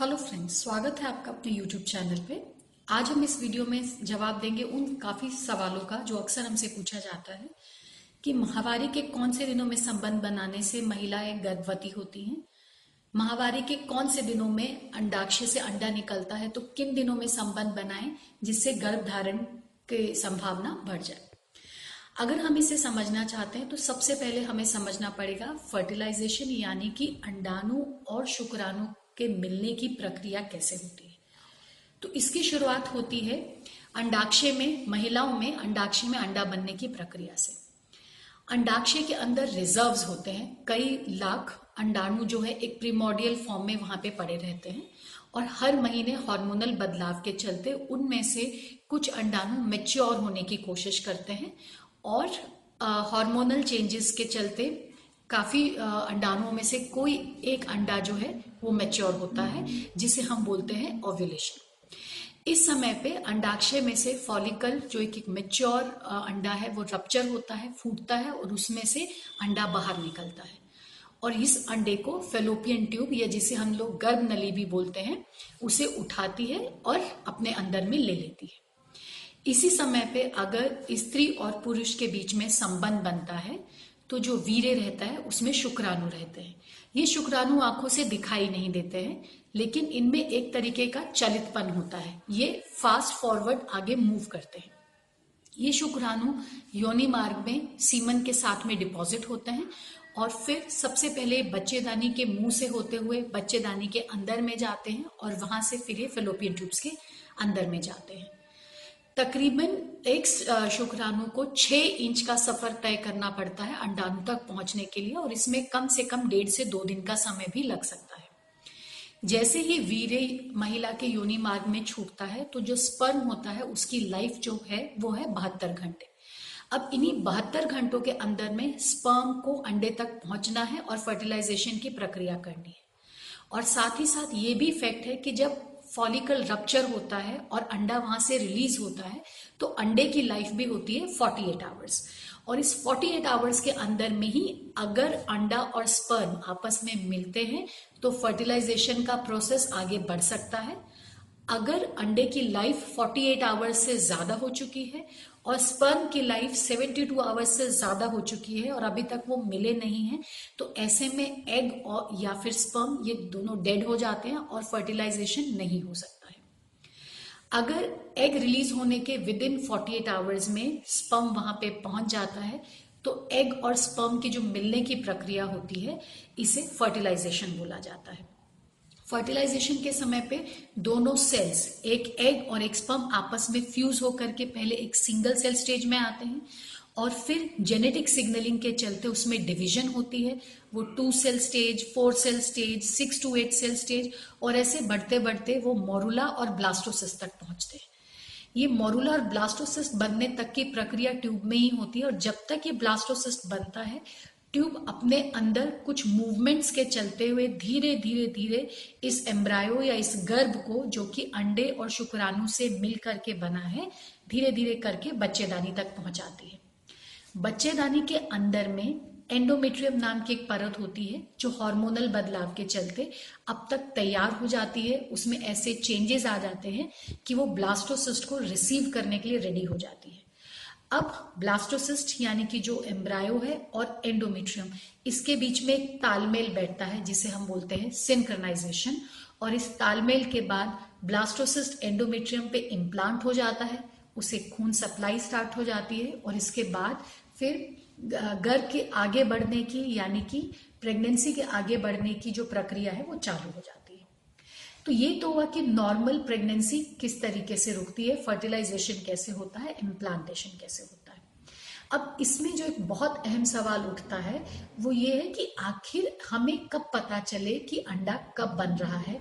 Hello friends, स्वागत है आपका अपने यूट्यूब चैनल पे। आज हम इस वीडियो में जवाब देंगे उन काफ़ी सवालों का जो अक्सर हमसे पूछा जाता है कि माहवारी के कौन से दिनों में संबंध बनाने से महिलाएँ गर्भवती होती हैं? माहवारी के कौन से दिनों में अंडाक्षय से अंडा निकलता है? तो किन दिनों में संबंध बनाएँ जिससे गर्भ धारण की संभावना बढ़ जाए? अगर हम इसे समझना चाहते हैं तो सबसे पहले हमें समझना पड़ेगा फर्टिलाइजेशन यानी कि अंडाणु और शुक्राणु के मिलने की प्रक्रिया कैसे होती है? तो इसकी शुरुआत होती है अंडाक्षय में, महिलाओं में अंडाक्षय में अंडा बनने की प्रक्रिया से। अंडाक्षय के अंदर रिजर्व्स होते हैं। कई लाख अंडाणु जो है एक प्रीमोडियल फॉर्म में वहाँ पे पड़े रहते हैं और हर महीने हार्मोनल बदलाव के चलते उनमें से कुछ अंडाणु मेच्योर होने की कोशिश करते हैं और हार्मोनल चेंजेस के चलते काफ़ी अंडाणुओं में से कोई एक अंडा जो है वो मेच्योर होता है जिसे हम बोलते हैं ओव्यूलेशन इस समय पे अंडाक्षय में से फॉलिकल जो एक, एक मेच्योर अंडा है वो रप्चर होता है फूटता है और उसमें से अंडा बाहर निकलता है. और इस अंडे को फेलोपियन ट्यूब या जिसे हम लोग गर्भ नली भी बोलते हैं उसे उठाती है और अपने अंदर में ले लेती है. इसी समय पे अगर स्त्री और पुरुष के बीच में संबंध बनता है तो जो वीरे रहता है, उसमें शुक्राणु रहते हैं। ये शुक्राणु आँखों से दिखाई नहीं देते हैं, लेकिन इनमें एक तरीके का चलितपन होता है। ये फास्ट फॉरवर्ड आगे मूव करते हैं। ये शुक्राणु योनि मार्ग में सीमन के साथ में डिपॉजिट होते हैं और फिर सबसे पहले बच्चेदानी के मुँह से होते हुए बच्चेदानी के अंदर में जाते हैं और वहाँ से फिर ये फेलोपियन ट्यूब्स के अंदर में जाते हैं। तकरीबन एक शुक्राणु को छह इंच का सफ़र तय करना पड़ता है अंडाणु तक पहुँचने के लिए और इसमें कम से कम डेढ़ से दो दिन का समय भी लग सकता है। जैसे ही वीरे महिला के योनि मार्ग में छूटता है तो जो स्पर्म होता है उसकी लाइफ जो है, वो है बहत्तर घंटे। अब इन्हीं बहत्तर घंटों के अंदर में स्पर्म को अंडे तक पहुँचना है और फर्टिलाइजेशन की प्रक्रिया करनी है। और साथ ही साथ ये भी फैक्ट है कि जब फॉलिकल रप्चर होता है और अंडा वहाँ से रिलीज़ होता है तो अंडे की लाइफ भी होती है 48 आवर्स और इस 48 आवर्स के अंदर में ही अगर अंडा और स्पर्म आपस में मिलते हैं तो फर्टिलाइजेशन का प्रोसेस आगे बढ़ सकता है। अगर अंडे की लाइफ 48 आवर्स से ज़्यादा हो चुकी है और स्पर्म की लाइफ 72 आवर्स से ज़्यादा हो चुकी है और अभी तक वो मिले नहीं है तो ऐसे में एग और या फिर स्पर्म ये दोनों डेड हो जाते हैं और फर्टिलाइजेशन नहीं हो सकता है। अगर एग रिलीज़ होने के विद इन 48 आवर्स में स्पर्म वहाँ पे पहुँच जाता है तो एग और स्पर्म की जो मिलने की प्रक्रिया होती है, इसे फर्टिलाइजेशन बोला जाता है। फर्टिलाइजेशन के समय पे दोनों सेल्स एक एग और एक स्पर्म आपस में फ्यूज होकर के पहले एक सिंगल सेल स्टेज में आते हैं और फिर जेनेटिक सिग्नलिंग के चलते उसमें डिवीज़न होती है। वो two cell stage four cell stage six to eight cell stage और ऐसे बढ़ते बढ़ते वो मोरूला और ब्लास्टोसिस तक पहुँचते हैं। ये मोरूला और ब्लास्टोसिस्ट बनने तक की प्रक्रिया ट्यूब में ही होती है और जब तक ये ब्लास्टोसिस्ट बनता है ट्यूब अपने अंदर कुछ मूवमेंट्स के चलते हुए धीरे धीरे धीरे इस एम्ब्रायो या इस गर्भ को जो कि अंडे और शुक्राणु से मिल करके बना है, धीरे धीरे करके बच्चेदानी तक पहुंचाती है। बच्चेदानी के अंदर में एंडोमेट्रियम नाम की एक परत होती है, जो हार्मोनल बदलाव के चलते अब तक तैयार हो जाती है। उसमें ऐसे चेंजेस आ जाते हैं कि वो ब्लास्टोसिस्ट को रिसीव करने के लिए रेडी हो जाती है। अब ब्लास्टोसिस्ट यानी कि जो एम्ब्रायो है और एंडोमेट्रियम इसके बीच में एक तालमेल बैठता है, जिसे हम बोलते हैं सिंक्रनाइजेशन और इस तालमेल के बाद ब्लास्टोसिस्ट एंडोमेट्रियम पे इम्प्लांट हो जाता है, उसे खून सप्लाई स्टार्ट हो जाती है, और इसके बाद फिर गर्भ के आगे बढ़ने की, यानी कि प्रेगनेंसी के आगे बढ़ने की जो प्रक्रिया है, वो चालू हो जाती है। तो ये तो हुआ कि नॉर्मल प्रेगनेंसी किस तरीके से रुकती है फर्टिलाइजेशन कैसे होता है इम्प्लांटेशन कैसे होता है। अब इसमें जो एक बहुत अहम सवाल उठता है, वो ये है कि आखिर हमें कब पता चले कि अंडा कब बन रहा है,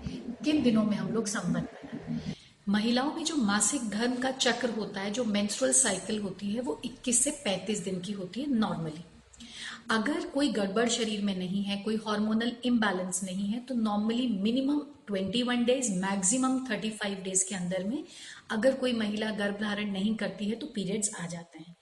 किन दिनों में हम लोग संबंध बनाए महिलाओं में जो मासिक धर्म का चक्र होता है, जो मेंस्ट्रुअल साइकिल होती है, वो 21 से 35 दिन की होती है नॉर्मली अगर कोई गड़बड़ शरीर में नहीं है, कोई हार्मोनल इम्बैलेंस नहीं है तो normally minimum 21 days maximum 35 days के अंदर में अगर कोई महिला गर्भ धारण नहीं करती है तो पीरियड्स आ जाते हैं।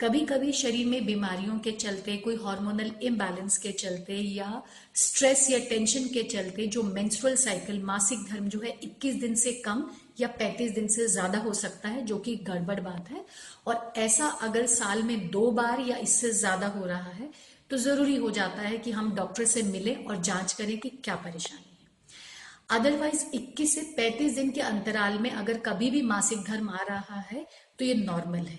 कभी कभी शरीर में बीमारियों के चलते, कोई हार्मोनल इम्बैलेंस के चलते या स्ट्रेस या टेंशन के चलते जो मेंस्ट्रुअल साइकिल मासिक धर्म जो है 21 दिन से कम या 35 दिन से ज़्यादा हो सकता है, जो कि गड़बड़ बात है। और ऐसा अगर साल में दो बार या इससे ज़्यादा हो रहा है तो ज़रूरी हो जाता है कि हम डॉक्टर से मिले और जाँच करें कि क्या परेशानी है। अदरवाइज़ 21 से 35 दिन के अंतराल में अगर कभी भी मासिक धर्म आ रहा है तो ये नॉर्मल है।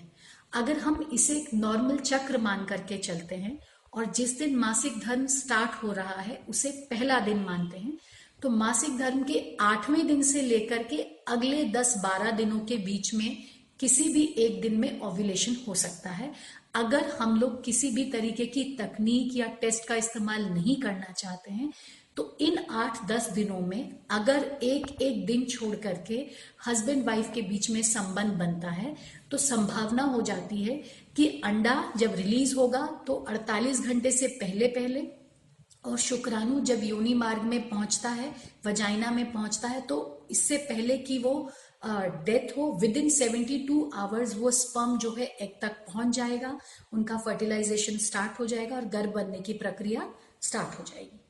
अगर हम इसे एक नॉर्मल चक्र मान करके चलते हैं और जिस दिन मासिक धर्म स्टार्ट हो रहा है, उसे पहला दिन मानते हैं तो मासिक धर्म के आठवें दिन से लेकर के अगले दस बारह दिनों के बीच में किसी भी एक दिन में ओव्यूलेशन हो सकता है। अगर हम लोग किसी भी तरीके की तकनीक या टेस्ट का इस्तेमाल नहीं करना चाहते हैं तो इन आठ दस दिनों में अगर एक एक दिन छोड़ करके हस्बैंड वाइफ के बीच में संबंध बनता है तो संभावना हो जाती है कि अंडा जब रिलीज़ होगा तो 48 घंटे से पहले पहले और शुक्राणु जब योनि मार्ग में पहुँचता है, वजाइना में पहुँचता है तो इससे पहले कि वो डेथ हो within seventy two hours वो स्पर्म जो है एक तक पहुँच जाएगा, उनका फर्टिलाइजेशन स्टार्ट हो जाएगा और गर्भ बनने की प्रक्रिया स्टार्ट हो जाएगी।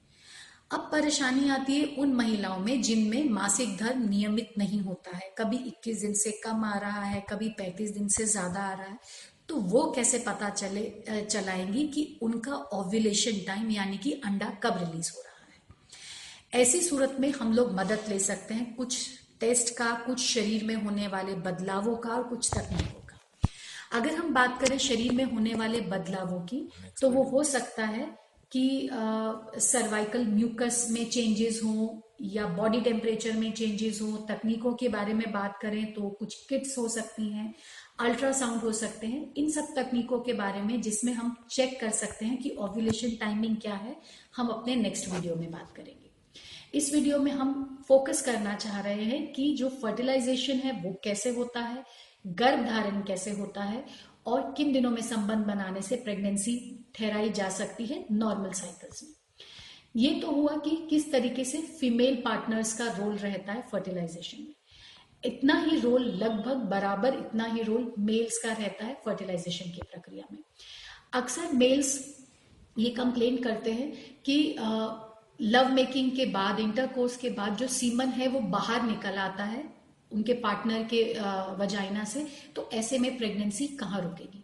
अब परेशानी आती है उन महिलाओं में जिनमें मासिक धर्म नियमित नहीं होता है। कभी 21 दिन से कम आ रहा है, कभी 35 दिन से ज़्यादा आ रहा है। तो वो कैसे पता चले चलाएँगी कि उनका ओव्यूलेशन टाइम यानी कि अंडा कब रिलीज़ हो रहा है। ऐसी सूरत में हम लोग मदद ले सकते हैं कुछ टेस्ट का, कुछ शरीर में होने वाले बदलावों का और कुछ तकनीकों का। अगर हम बात करें शरीर में होने वाले बदलावों की तो वो हो सकता है कि सर्वाइकल म्यूकस में चेंजेस हो या बॉडी टेम्परेचर में चेंजेस हो। तकनीकों के बारे में बात करें तो कुछ किट्स हो सकती हैं। अल्ट्रासाउंड हो सकते हैं, इन सब तकनीकों के बारे में जिसमें हम चेक कर सकते हैं कि ओव्यूलेशन टाइमिंग क्या है, हम अपने नेक्स्ट वीडियो में बात करेंगे। इस वीडियो में हम फोकस करना चाह रहे हैं कि जो फर्टिलाइजेशन है वो कैसे होता है, गर्भ धारण कैसे होता है और किन दिनों में संबंध बनाने से प्रेगनेंसी ठहराई जा सकती है नॉर्मल साइकिल्स में। ये तो हुआ कि किस तरीके से फीमेल पार्टनर्स का रोल रहता है फर्टिलाइजेशन में। इतना ही रोल लगभग बराबर इतना ही रोल मेल्स का रहता है फर्टिलाइजेशन की प्रक्रिया में। अक्सर मेल्स ये कंप्लेन करते हैं कि लव मेकिंग के बाद इंटरकोर्स के बाद जो सीमन है वो बाहर निकल आता है उनके पार्टनर के वजाइना से तो ऐसे में प्रेगनेंसी कहाँ रुकेगी?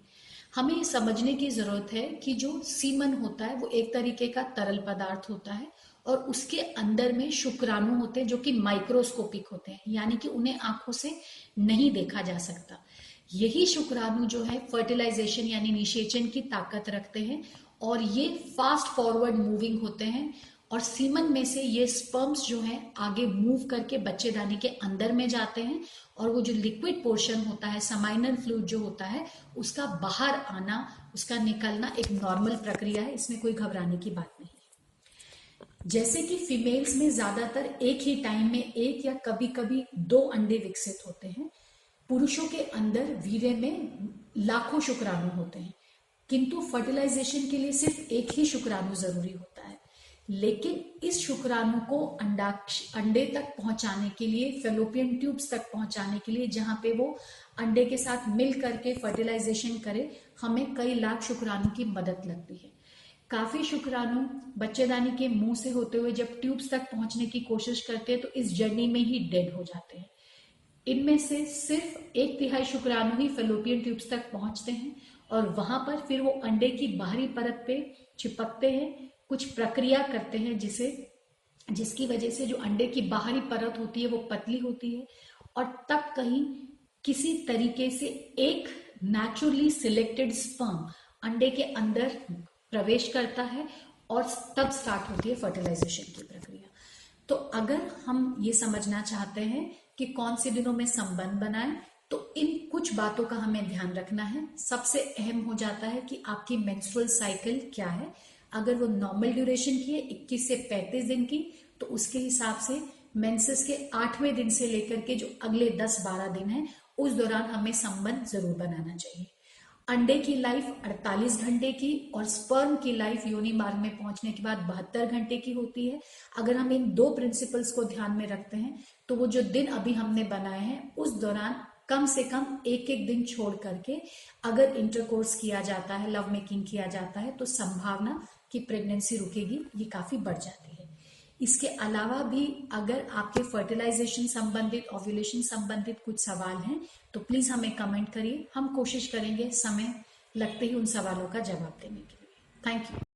हमें ये समझने की ज़रूरत है कि जो सीमन होता है वो एक तरीके का तरल पदार्थ होता है और उसके अंदर में शुक्राणु होते हैं जो कि माइक्रोस्कोपिक होते हैं, यानी कि उन्हें आँखों से नहीं देखा जा सकता। यही शुक्राणु जो है फर्टिलाइजेशन यानी निषेचन की ताकत रखते हैं और ये फास्ट फॉरवर्ड मूविंग होते हैं और सीमन में से ये स्पर्म्स जो है, आगे मूव करके बच्चेदानी के अंदर में जाते हैं और वो जो लिक्विड पोर्शन होता है समाइनल फ्लूड जो होता है, उसका बाहर आना, उसका निकलना एक नॉर्मल प्रक्रिया है, इसमें कोई घबराने की बात नहीं। जैसे कि फीमेल्स में ज़्यादातर एक ही टाइम में एक या कभी कभी दो अंडे विकसित होते हैं। पुरुषों के अंदर वीर्य में लाखों शुक्राणु होते हैं। किंतु फर्टिलाइजेशन के लिए सिर्फ़ एक ही शुक्राणु ज़रूरी होता है। लेकिन इस शुक्राणु को अंडाक्ष, अंडे तक पहुँचाने के लिए फेलोपियन ट्यूब्स तक पहुँचाने के लिए, जहाँ पे वो अंडे के साथ मिल करके फर्टिलाइजेशन करे, हमें कई लाख शुक्राणु की मदद लगती है। काफ़ी शुक्राणु बच्चेदानी के मुँह से होते हुए जब ट्यूब्स तक पहुँचने की कोशिश करते हैं तो इस जर्नी में ही डेड हो जाते हैं। इनमें से सिर्फ़ एक तिहाई शुक्राणु ही फेलोपियन ट्यूब्स तक पहुँचते हैं और वहाँ पर फिर वो अंडे की बाहरी परत पे चिपकते हैं, कुछ प्रक्रिया करते हैं जिसे, जिसकी वजह से जो अंडे की बाहरी परत होती है वो पतली होती है और तब कहीं किसी तरीके से एक नेचुरली सिलेक्टेड स्पर्म अंडे के अंदर प्रवेश करता है और तब स्टार्ट होती है फर्टिलाइजेशन की प्रक्रिया। तो अगर हम ये समझना चाहते हैं कि कौन से दिनों में संबंध बनाए तो इन कुछ बातों का हमें ध्यान रखना है। सबसे अहम हो जाता है कि आपकी मेंस्ट्रुअल साइकिल क्या है। अगर वो नॉर्मल ड्यूरेशन की है 21 से 35 दिन की तो उसके हिसाब से मेंसेस के आठवें दिन से लेकर के जो अगले दस बारह दिन है, उस दौरान हमें संबंध ज़रूर बनाना चाहिए। अंडे की लाइफ 48 घंटे की और स्पर्म की लाइफ योनि मार्ग में पहुँचने के बाद बहत्तर घंटे की होती है। अगर हम इन दो प्रिंसिपल्स को ध्यान में रखते हैं तो वो जो दिन अभी हमने बनाए हैं, उस दौरान कम से कम एक एक दिन छोड़ करके अगर इंटरकोर्स किया जाता है लव मेकिंग किया जाता है तो संभावना कि प्रेगनेंसी रुकेगी, ये काफ़ी बढ़ जाती है। इसके अलावा भी अगर आपके फर्टिलाइजेशन संबंधित ऑव्यूलेशन संबंधित कुछ सवाल हैं तो प्लीज़ हमें कमेंट करिए। हम कोशिश करेंगे, समय लगते ही उन सवालों का जवाब देने के लिए। Thank you